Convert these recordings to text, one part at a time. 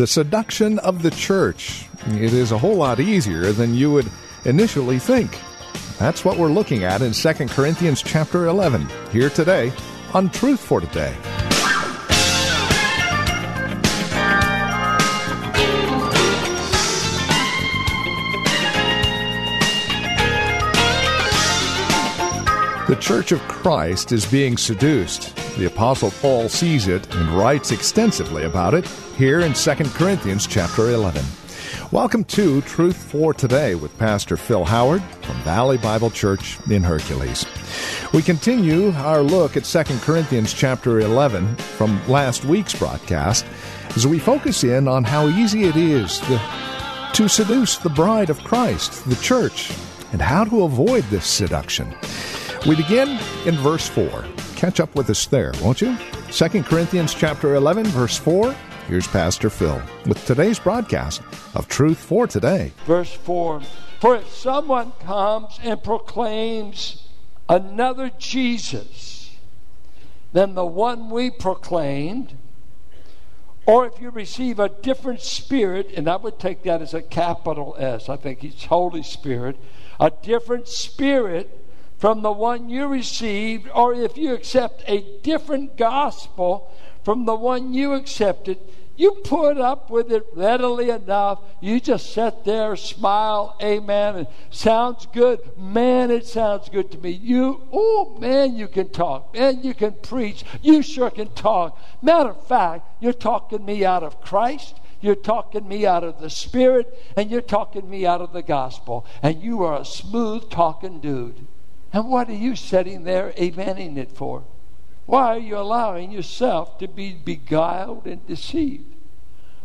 The seduction of the church. It is a whole lot easier than you would initially think. That's what we're looking at in 2 Corinthians chapter 11, here today on Truth for Today. The Church of Christ is being seduced. The apostle Paul sees it and writes extensively about it here in 2 Corinthians chapter 11. Welcome to Truth for Today with Pastor Phil Howard from Valley Bible Church in Hercules. We continue our look at 2 Corinthians chapter 11 from last week's broadcast as we focus in on how easy it is to, to seduce the bride of Christ, the church, and how to avoid this seduction. We begin in verse 4. Catch up with us there, won't you? 2 Corinthians chapter 11 verse 4. Here's Pastor Phil with today's broadcast of Truth for Today. Verse 4 For if someone comes and proclaims another Jesus than the one we proclaimed, or if you receive a different spirit, and I would take that as a capital S, I think it's Holy Spirit, a different spirit from the one you received, or if you accept a different gospel from the one you accepted, you put up with it readily enough. You just sit there, smile, amen, and sounds good. Man, it sounds good to me. You, oh man, you can talk. Man, you can preach. You sure can talk. Matter of fact, you're talking me out of Christ. You're talking me out of the Spirit, and you're talking me out of the gospel. And you are a smooth talking dude. And what are you sitting there amening it for? Why are you allowing yourself to be beguiled and deceived?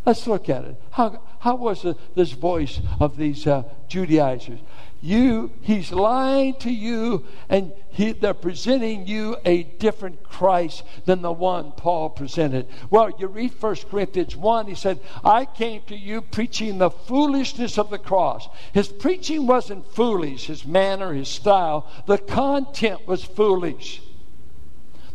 Let's look at it. How, how was the, this voice of these uh, Judaizers? You, he's lying to you, and he, they're presenting you a different Christ than the one Paul presented. Well, you read 1 Corinthians 1, he said, I came to you preaching the foolishness of the cross. His preaching wasn't foolish, his manner, his style. The content was foolish.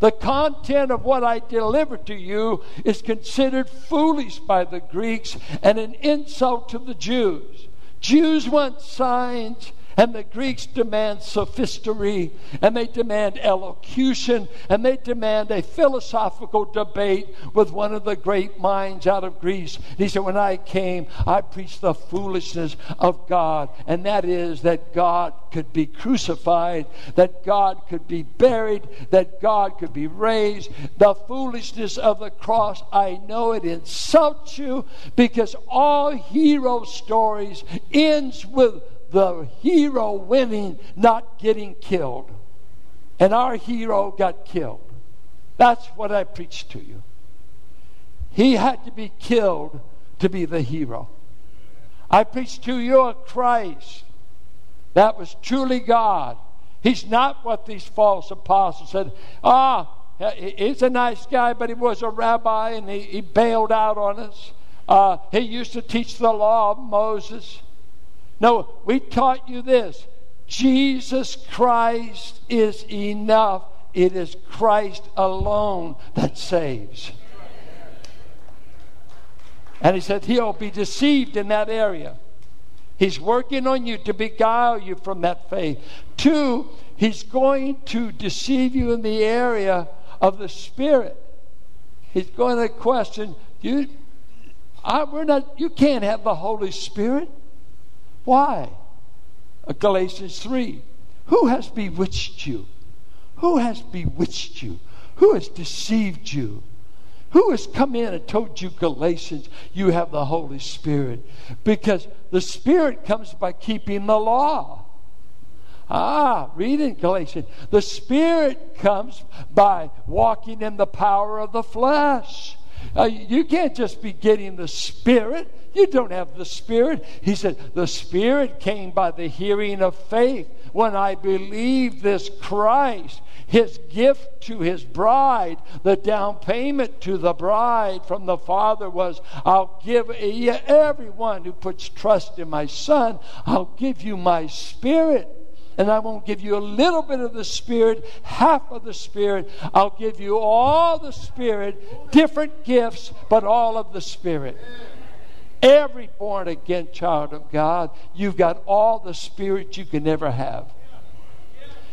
The content of what I delivered to you is considered foolish by the Greeks and an insult to the Jews. Jews want signs and the Greeks demand sophistry, and they demand elocution, and they demand a philosophical debate with one of the great minds out of Greece. And he said, When I came, I preached the foolishness of God, and that is that God could be crucified, that God could be buried, that God could be raised. The foolishness of the cross, I know it insults you because all hero stories ends with the hero winning, not getting killed. And our hero got killed. That's what I preached to you. He had to be killed to be the hero. I preached to you a Christ that was truly God. He's not what these false apostles said. Ah, he's a nice guy, but he was a rabbi and he, he bailed out on us. Uh, he used to teach the law of Moses. No, we taught you this Jesus Christ is enough. It is Christ alone that saves. And he said he'll be deceived in that area. He's working on you to beguile you from that faith. Two, he's going to deceive you in the area of the Spirit. He's going to question you. I, we're not. You can't have the Holy Spirit. Why? Galatians 3. Who has bewitched you? Who has bewitched you? Who has deceived you? Who has come in and told you, Galatians, you have the Holy Spirit? Because the Spirit comes by keeping the law. Ah, read in Galatians. The Spirit comes by walking in the power of the flesh. Uh, you can't just be getting the Spirit. You don't have the Spirit. He said, The Spirit came by the hearing of faith. When I believe this Christ, his gift to his bride, the down payment to the bride from the Father was, I'll give everyone who puts trust in my Son, I'll give you my Spirit and I won't give you a little bit of the Spirit, half of the Spirit. I'll give you all the Spirit, different gifts, but all of the Spirit. Every born again child of God, you've got all the Spirit you can ever have.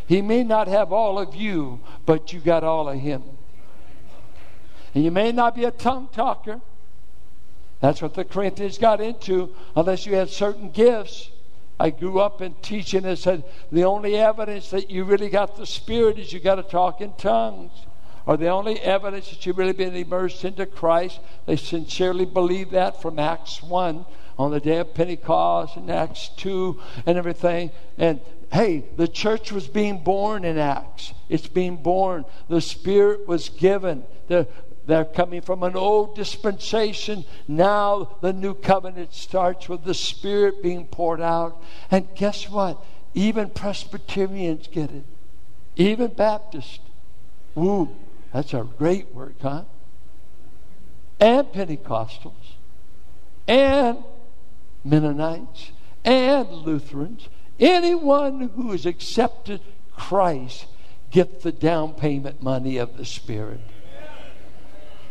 He may not have all of you, but you got all of Him. And you may not be a tongue talker. That's what the Corinthians got into, unless you had certain gifts. I grew up in teaching and said the only evidence that you really got the Spirit is you got to talk in tongues. Or the only evidence that you've really been immersed into Christ. They sincerely believe that from Acts 1 on the day of Pentecost and Acts 2 and everything. And hey, the church was being born in Acts. It's being born. The Spirit was given. The, they're coming from an old dispensation. Now the new covenant starts with the Spirit being poured out. And guess what? Even Presbyterians get it. Even Baptists. Woo, that's a great word, huh? And Pentecostals. And Mennonites. And Lutherans. Anyone who has accepted Christ get the down payment money of the Spirit.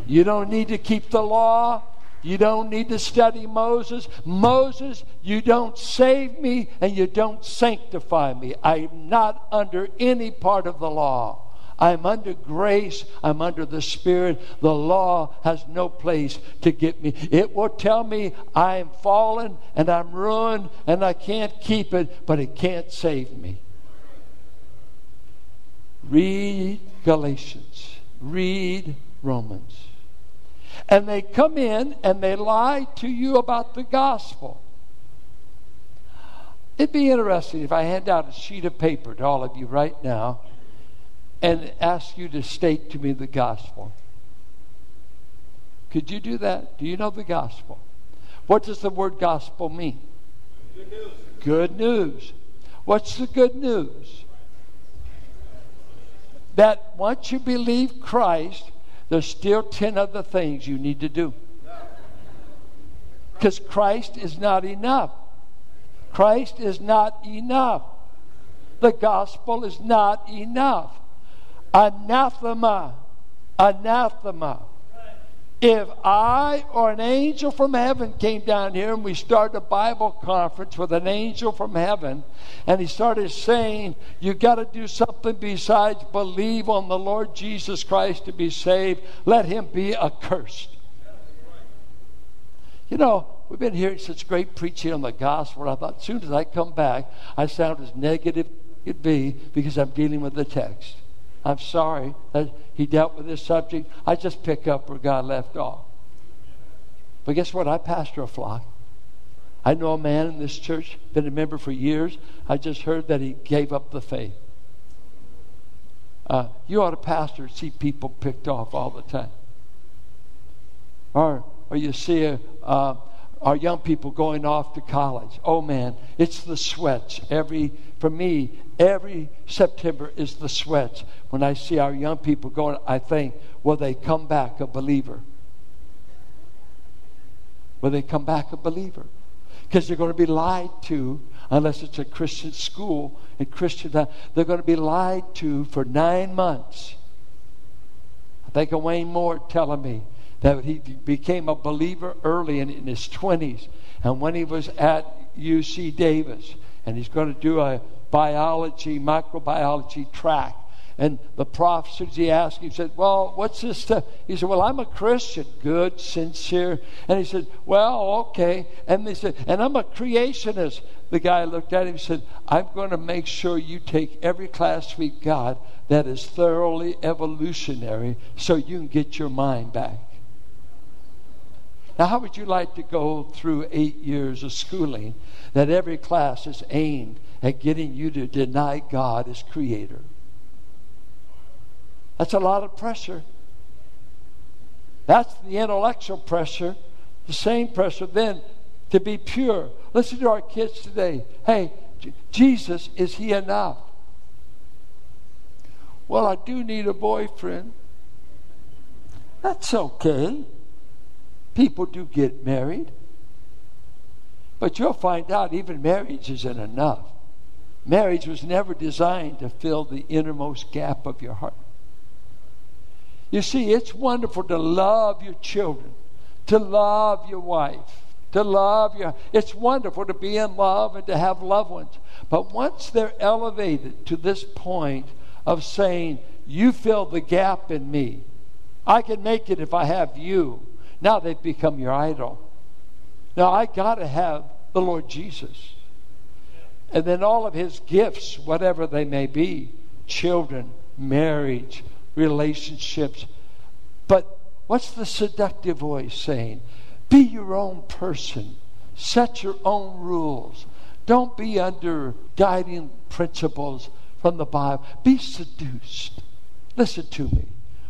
You don't need to keep the law. You don't need to study Moses. Moses, you don't save me and you don't sanctify me. I'm not under any part of the law. I'm under grace. I'm under the Spirit. The law has no place to get me. It will tell me I'm fallen and I'm ruined and I can't keep it, but it can't save me. Read Galatians. Read Romans. And they come in and they lie to you about the gospel. It'd be interesting if I hand out a sheet of paper to all of you right now and ask you to state to me the gospel. Could you do that? Do you know the gospel? What does the word gospel mean? Good news. Good news. What's the good news? That once you believe Christ, there's still 10 other things you need to do. Because Christ is not enough. Christ is not enough. The gospel is not enough. Anathema. Anathema. If I or an angel from heaven came down here and we started a Bible conference with an angel from heaven, and he started saying, You got to do something besides believe on the Lord Jesus Christ to be saved, let him be accursed. You know, we've been hearing such great preaching on the gospel. I thought, as soon as I come back, I sound as negative as it be because I'm dealing with the text. I'm sorry that he dealt with this subject. I just pick up where God left off. But guess what? I pastor a flock. I know a man in this church, been a member for years. I just heard that he gave up the faith. Uh, you ought to pastor see people picked off all the time. Or, or you see a, uh, our young people going off to college. Oh man, it's the sweats. Every for me, every September is the sweats. When I see our young people going, I think, will they come back a believer? Will they come back a believer? Because they're going to be lied to unless it's a Christian school and Christian. Uh, they're going to be lied to for nine months. I think of Wayne Moore telling me that he became a believer early in, in his 20s. And when he was at UC Davis, and he's going to do a biology, microbiology track. And the prof, he asked, he said, Well, what's this stuff? He said, Well, I'm a Christian, good, sincere. And he said, Well, okay. And they said, And I'm a creationist. The guy looked at him and said, I'm going to make sure you take every class we've got that is thoroughly evolutionary so you can get your mind back. Now, how would you like to go through eight years of schooling that every class is aimed at getting you to deny God as creator? That's a lot of pressure. That's the intellectual pressure, the same pressure then to be pure. Listen to our kids today. Hey, Jesus, is he enough? Well, I do need a boyfriend. That's okay. People do get married. But you'll find out even marriage isn't enough. Marriage was never designed to fill the innermost gap of your heart. You see, it's wonderful to love your children, to love your wife, to love your. It's wonderful to be in love and to have loved ones. But once they're elevated to this point of saying, You fill the gap in me, I can make it if I have you. Now they've become your idol. Now I got to have the Lord Jesus. And then all of his gifts, whatever they may be children, marriage, relationships. But what's the seductive voice saying? Be your own person, set your own rules. Don't be under guiding principles from the Bible. Be seduced. Listen to me.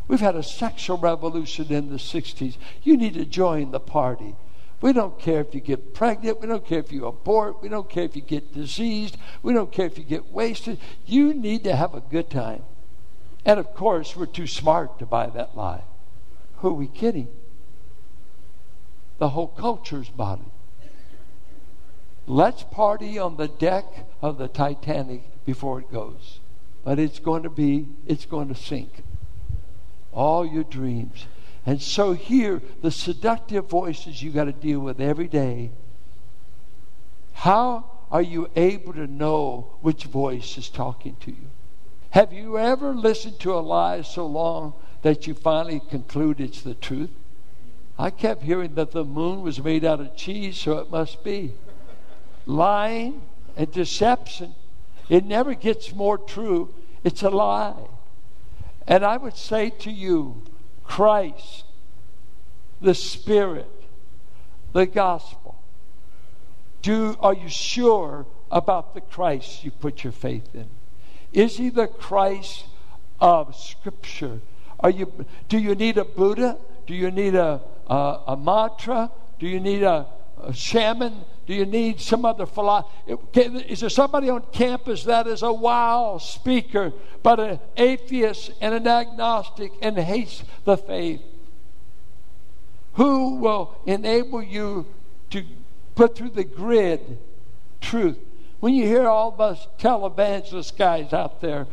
We've had a sexual revolution in the 60s. You need to join the party. We don't care if you get pregnant. We don't care if you abort. We don't care if you get diseased. We don't care if you get wasted. You need to have a good time. And of course, we're too smart to buy that lie. Who are we kidding? The whole culture's bought it. Let's party on the deck of the Titanic before it goes. But it's going to be, it's going to sink. All your dreams. And so here, the seductive voices you got to deal with every day. How are you able to know which voice is talking to you? Have you ever listened to a lie so long that you finally conclude it's the truth? I kept hearing that the moon was made out of cheese, so it must be. Lying and deception, it never gets more true. It's a lie. And I would say to you, Christ, the Spirit, the gospel. Do, are you sure about the Christ you put your faith in? Is he the Christ of Scripture? Are you, do you need a Buddha? Do you need a, a, a mantra? Do you need a, a shaman? Do you need some other philosophy? Is there somebody on campus that is a wow speaker, but an atheist and an agnostic and hates the faith? Who will enable you to put through the grid truth? When you hear all those televangelist guys out there,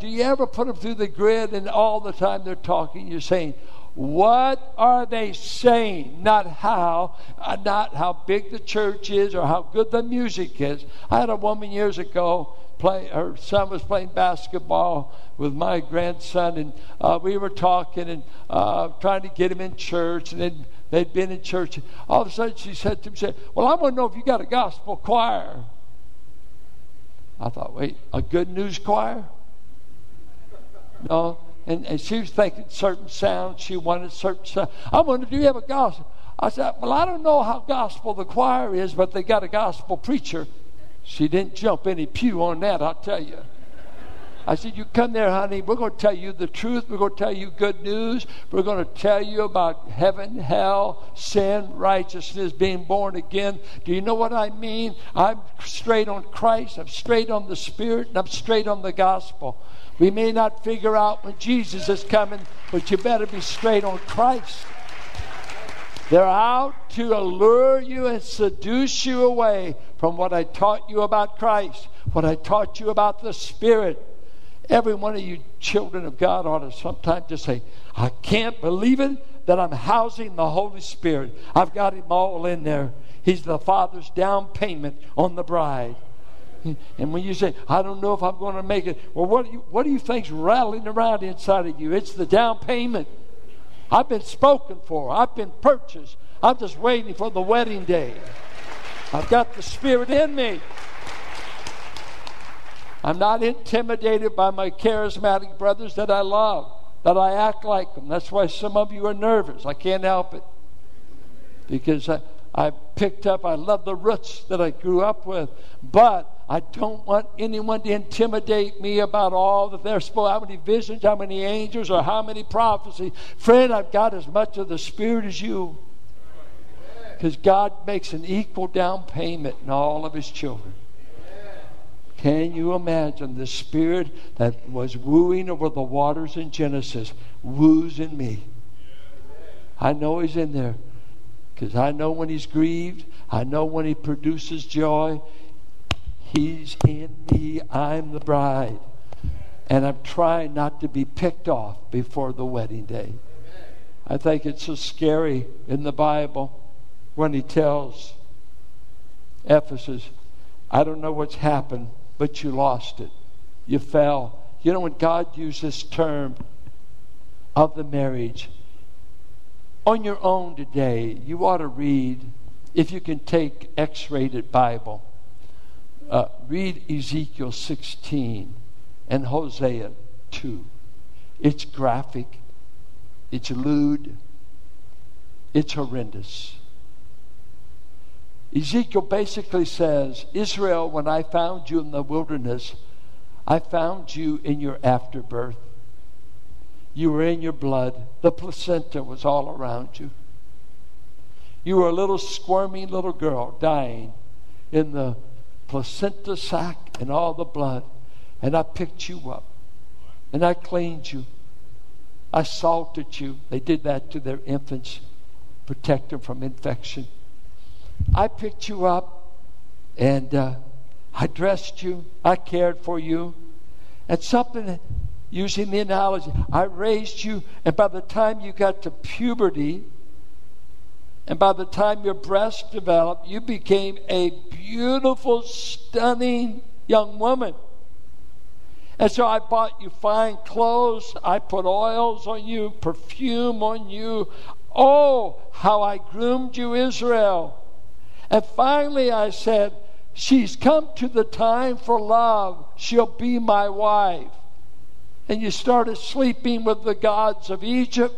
do you ever put them through the grid and all the time they're talking, you're saying, what are they saying? Not how, uh, not how big the church is or how good the music is. I had a woman years ago play. Her son was playing basketball with my grandson, and uh, we were talking and uh, trying to get him in church, and they'd, they'd been in church. All of a sudden, she said to me, said, "Well, I want to know if you got a gospel choir." I thought, wait, a good news choir? No and, and she was thinking certain sounds. She wanted certain sounds. I wondered, do you have a gospel? I said, well, I don't know how gospel the choir is, but they got a gospel preacher. She didn't jump any pew on that, I'll tell you. I said, You come there, honey. We're going to tell you the truth. We're going to tell you good news. We're going to tell you about heaven, hell, sin, righteousness, being born again. Do you know what I mean? I'm straight on Christ. I'm straight on the Spirit, and I'm straight on the gospel. We may not figure out when Jesus is coming, but you better be straight on Christ. They're out to allure you and seduce you away from what I taught you about Christ, what I taught you about the Spirit. Every one of you children of God ought to sometimes just say, I can't believe it that I'm housing the Holy Spirit. I've got him all in there. He's the Father's down payment on the bride. And when you say, I don't know if I'm going to make it, well, what do you, what do you think's rattling around inside of you? It's the down payment. I've been spoken for. I've been purchased. I'm just waiting for the wedding day. I've got the Spirit in me. I'm not intimidated by my charismatic brothers that I love, that I act like them. That's why some of you are nervous. I can't help it. Because I, I picked up, I love the roots that I grew up with. But I don't want anyone to intimidate me about all that they're supposed how many visions, how many angels, or how many prophecies. Friend, I've got as much of the Spirit as you. Because God makes an equal down payment in all of His children. Can you imagine the Spirit that was wooing over the waters in Genesis woos in me? I know He's in there because I know when He's grieved, I know when He produces joy. He's in me. I'm the bride. And I'm trying not to be picked off before the wedding day. I think it's so scary in the Bible when he tells Ephesus, I don't know what's happened, but you lost it. You fell. You know, when God used this term of the marriage, on your own today, you ought to read, if you can take X rated Bible uh, read Ezekiel 16 and Hosea 2. It's graphic, it's lewd, it's horrendous. Ezekiel basically says, Israel, when I found you in the wilderness, I found you in your afterbirth. You were in your blood. The placenta was all around you. You were a little squirming little girl dying in the placenta sac and all the blood. And I picked you up. And I cleaned you. I salted you. They did that to their infants, protect them from infection. I picked you up and uh, I dressed you. I cared for you. And something, using the analogy, I raised you, and by the time you got to puberty, and by the time your breasts developed, you became a beautiful, stunning young woman. And so I bought you fine clothes. I put oils on you, perfume on you. Oh, how I groomed you, Israel. And finally I said, She's come to the time for love. She'll be my wife. And you started sleeping with the gods of Egypt,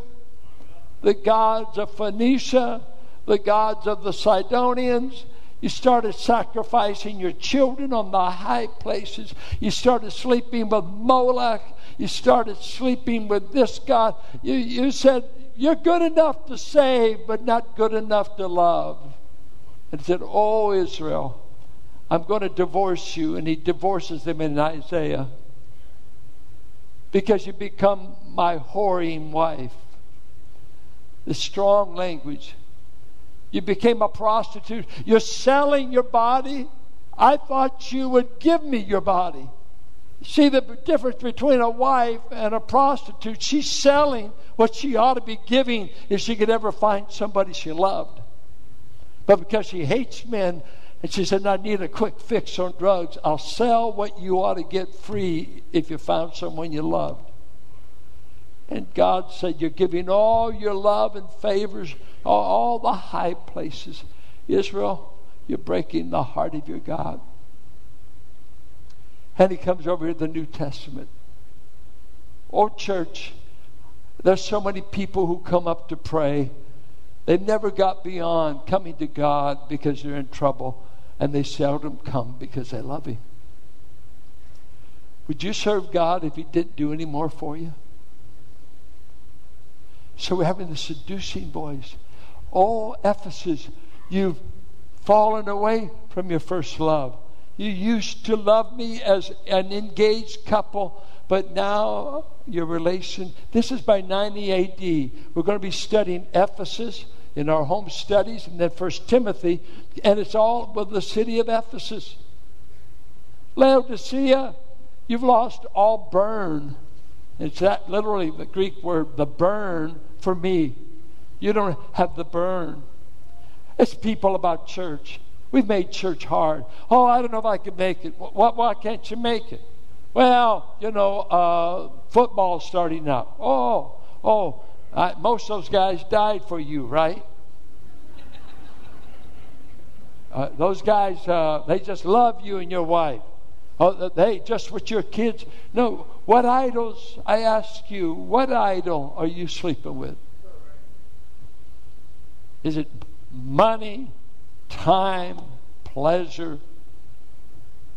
the gods of Phoenicia, the gods of the Sidonians. You started sacrificing your children on the high places. You started sleeping with Moloch. You started sleeping with this God. You, you said, You're good enough to save, but not good enough to love. And said, Oh, Israel, I'm going to divorce you. And he divorces them in Isaiah because you become my whoring wife. The strong language you became a prostitute. You're selling your body. I thought you would give me your body. See the difference between a wife and a prostitute. She's selling what she ought to be giving if she could ever find somebody she loved. But because she hates men, and she said, I need a quick fix on drugs, I'll sell what you ought to get free if you found someone you loved. And God said, You're giving all your love and favors all the high places. Israel, you're breaking the heart of your God. And he comes over to the New Testament. Oh, church, there's so many people who come up to pray. They've never got beyond coming to God because they're in trouble, and they seldom come because they love Him. Would you serve God if He didn't do any more for you? So we're having the seducing voice. Oh, Ephesus, you've fallen away from your first love. You used to love me as an engaged couple, but now your relation. This is by 90 AD. We're going to be studying Ephesus in our home studies and then First Timothy, and it's all with the city of Ephesus. Laodicea, you've lost all burn. It's that literally the Greek word, the burn for me. You don't have the burn. It's people about church. We've made church hard. Oh, I don't know if I can make it. Why, why can't you make it? Well, you know, uh, football's starting up. Oh, oh, I, most of those guys died for you, right? Uh, those guys, uh, they just love you and your wife. Oh, they just with your kids. No, what idols, I ask you, what idol are you sleeping with? Is it money, time, pleasure?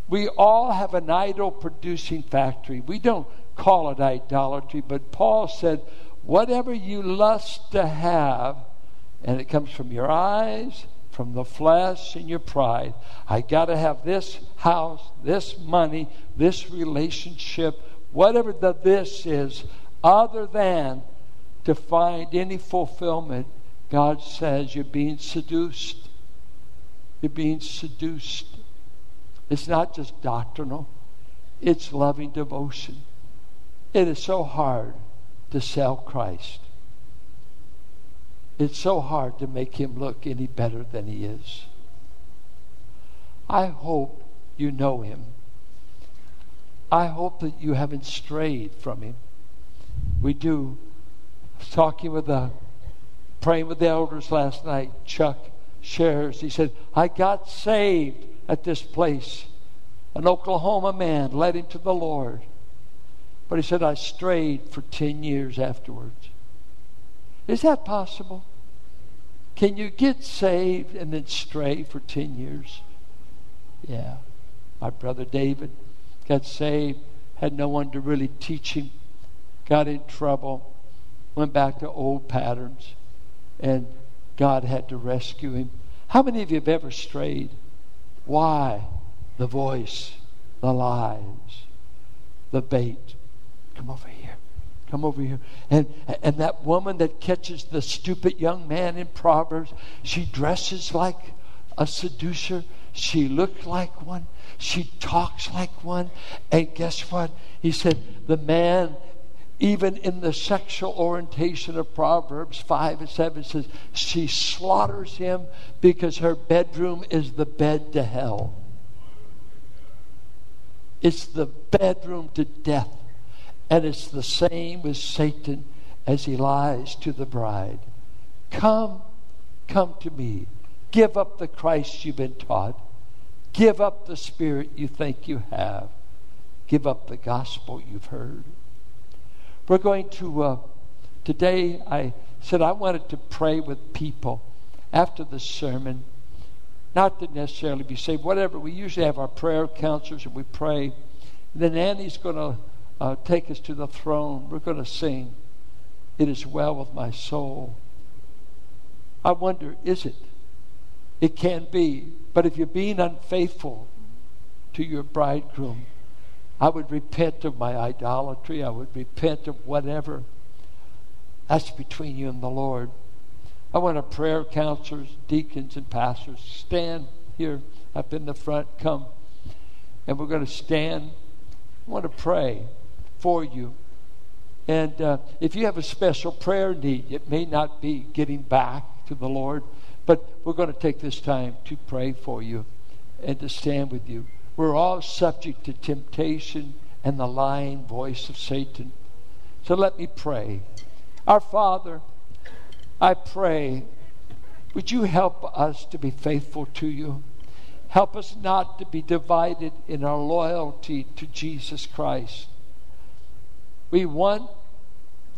We all have an idol producing factory. We don't call it idolatry, but Paul said, whatever you lust to have, and it comes from your eyes, from the flesh, and your pride. I got to have this house, this money, this relationship, whatever the this is, other than to find any fulfillment. God says you're being seduced. You're being seduced. It's not just doctrinal, it's loving devotion. It is so hard to sell Christ. It's so hard to make him look any better than he is. I hope you know him. I hope that you haven't strayed from him. We do. talking with the, praying with the elders last night. Chuck shares. He said, I got saved at this place. An Oklahoma man led him to the Lord. But he said, I strayed for 10 years afterwards. Is that possible? Can you get saved and then stray for 10 years? Yeah. My brother David got saved, had no one to really teach him, got in trouble, went back to old patterns, and God had to rescue him. How many of you have ever strayed? Why? The voice, the lies, the bait. Come over here. Come over here. And, and that woman that catches the stupid young man in Proverbs, she dresses like a seducer. She looks like one. She talks like one. And guess what? He said, the man, even in the sexual orientation of Proverbs 5 and 7, says, she slaughters him because her bedroom is the bed to hell. It's the bedroom to death. And it's the same with Satan as he lies to the bride. Come, come to me. Give up the Christ you've been taught. Give up the spirit you think you have. Give up the gospel you've heard. We're going to, uh, today I said I wanted to pray with people after the sermon, not to necessarily be saved, whatever. We usually have our prayer counselors and we pray. And then Annie's going to uh, take us to the throne. We're going to sing, It is well with my soul. I wonder, is it? It can be. But if you're being unfaithful to your bridegroom, I would repent of my idolatry. I would repent of whatever. That's between you and the Lord. I want our prayer counselors, deacons, and pastors stand here up in the front. Come. And we're going to stand. I want to pray for you. And uh, if you have a special prayer need, it may not be getting back to the Lord, but we're going to take this time to pray for you and to stand with you. We're all subject to temptation and the lying voice of Satan. So let me pray. Our Father, I pray, would you help us to be faithful to you? Help us not to be divided in our loyalty to Jesus Christ. We want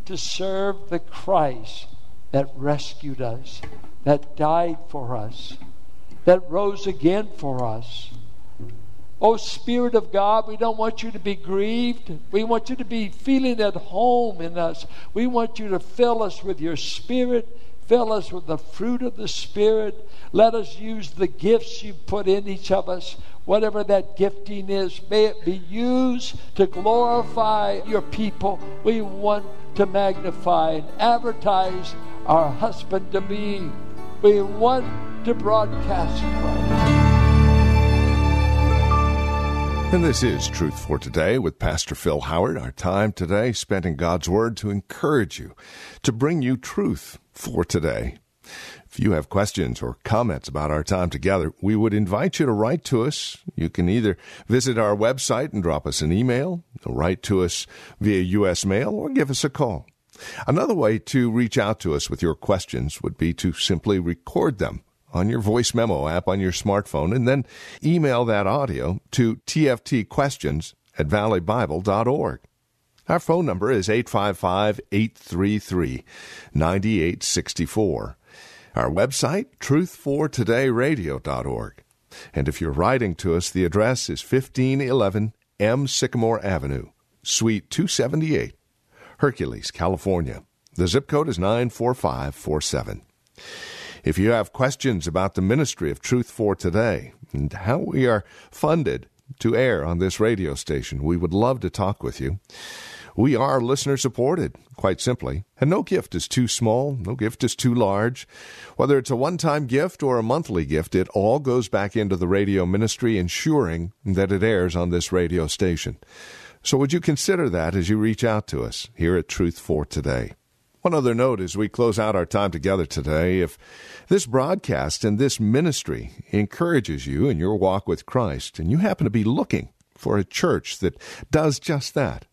to serve the Christ that rescued us, that died for us, that rose again for us. Oh, Spirit of God, we don't want you to be grieved. We want you to be feeling at home in us. We want you to fill us with your Spirit Fill us with the fruit of the Spirit. Let us use the gifts you put in each of us, whatever that gifting is. May it be used to glorify your people. We want to magnify and advertise our husband to be. We want to broadcast Christ. And this is Truth for Today with Pastor Phil Howard. Our time today spent in God's Word to encourage you, to bring you truth for today. If you have questions or comments about our time together, we would invite you to write to us. You can either visit our website and drop us an email, write to us via U.S. mail, or give us a call. Another way to reach out to us with your questions would be to simply record them on your voice memo app on your smartphone and then email that audio to tftquestions at valleybible.org. Our phone number is 855 833 9864. Our website, truthfortodayradio.org. And if you're writing to us, the address is 1511 M. Sycamore Avenue, Suite 278, Hercules, California. The zip code is 94547. If you have questions about the ministry of Truth for Today and how we are funded to air on this radio station, we would love to talk with you. We are listener supported, quite simply, and no gift is too small, no gift is too large. Whether it's a one time gift or a monthly gift, it all goes back into the radio ministry, ensuring that it airs on this radio station. So would you consider that as you reach out to us here at Truth for Today? One other note as we close out our time together today if this broadcast and this ministry encourages you in your walk with Christ, and you happen to be looking for a church that does just that,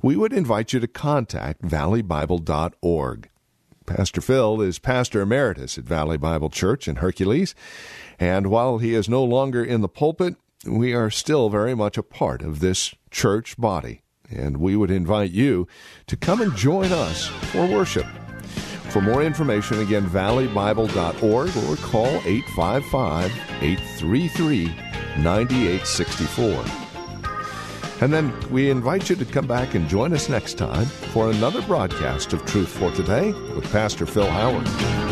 we would invite you to contact valleybible.org. Pastor Phil is pastor emeritus at Valley Bible Church in Hercules, and while he is no longer in the pulpit, we are still very much a part of this church body, and we would invite you to come and join us for worship. For more information, again, valleybible.org or call 855 833 9864. And then we invite you to come back and join us next time for another broadcast of Truth for Today with Pastor Phil Howard.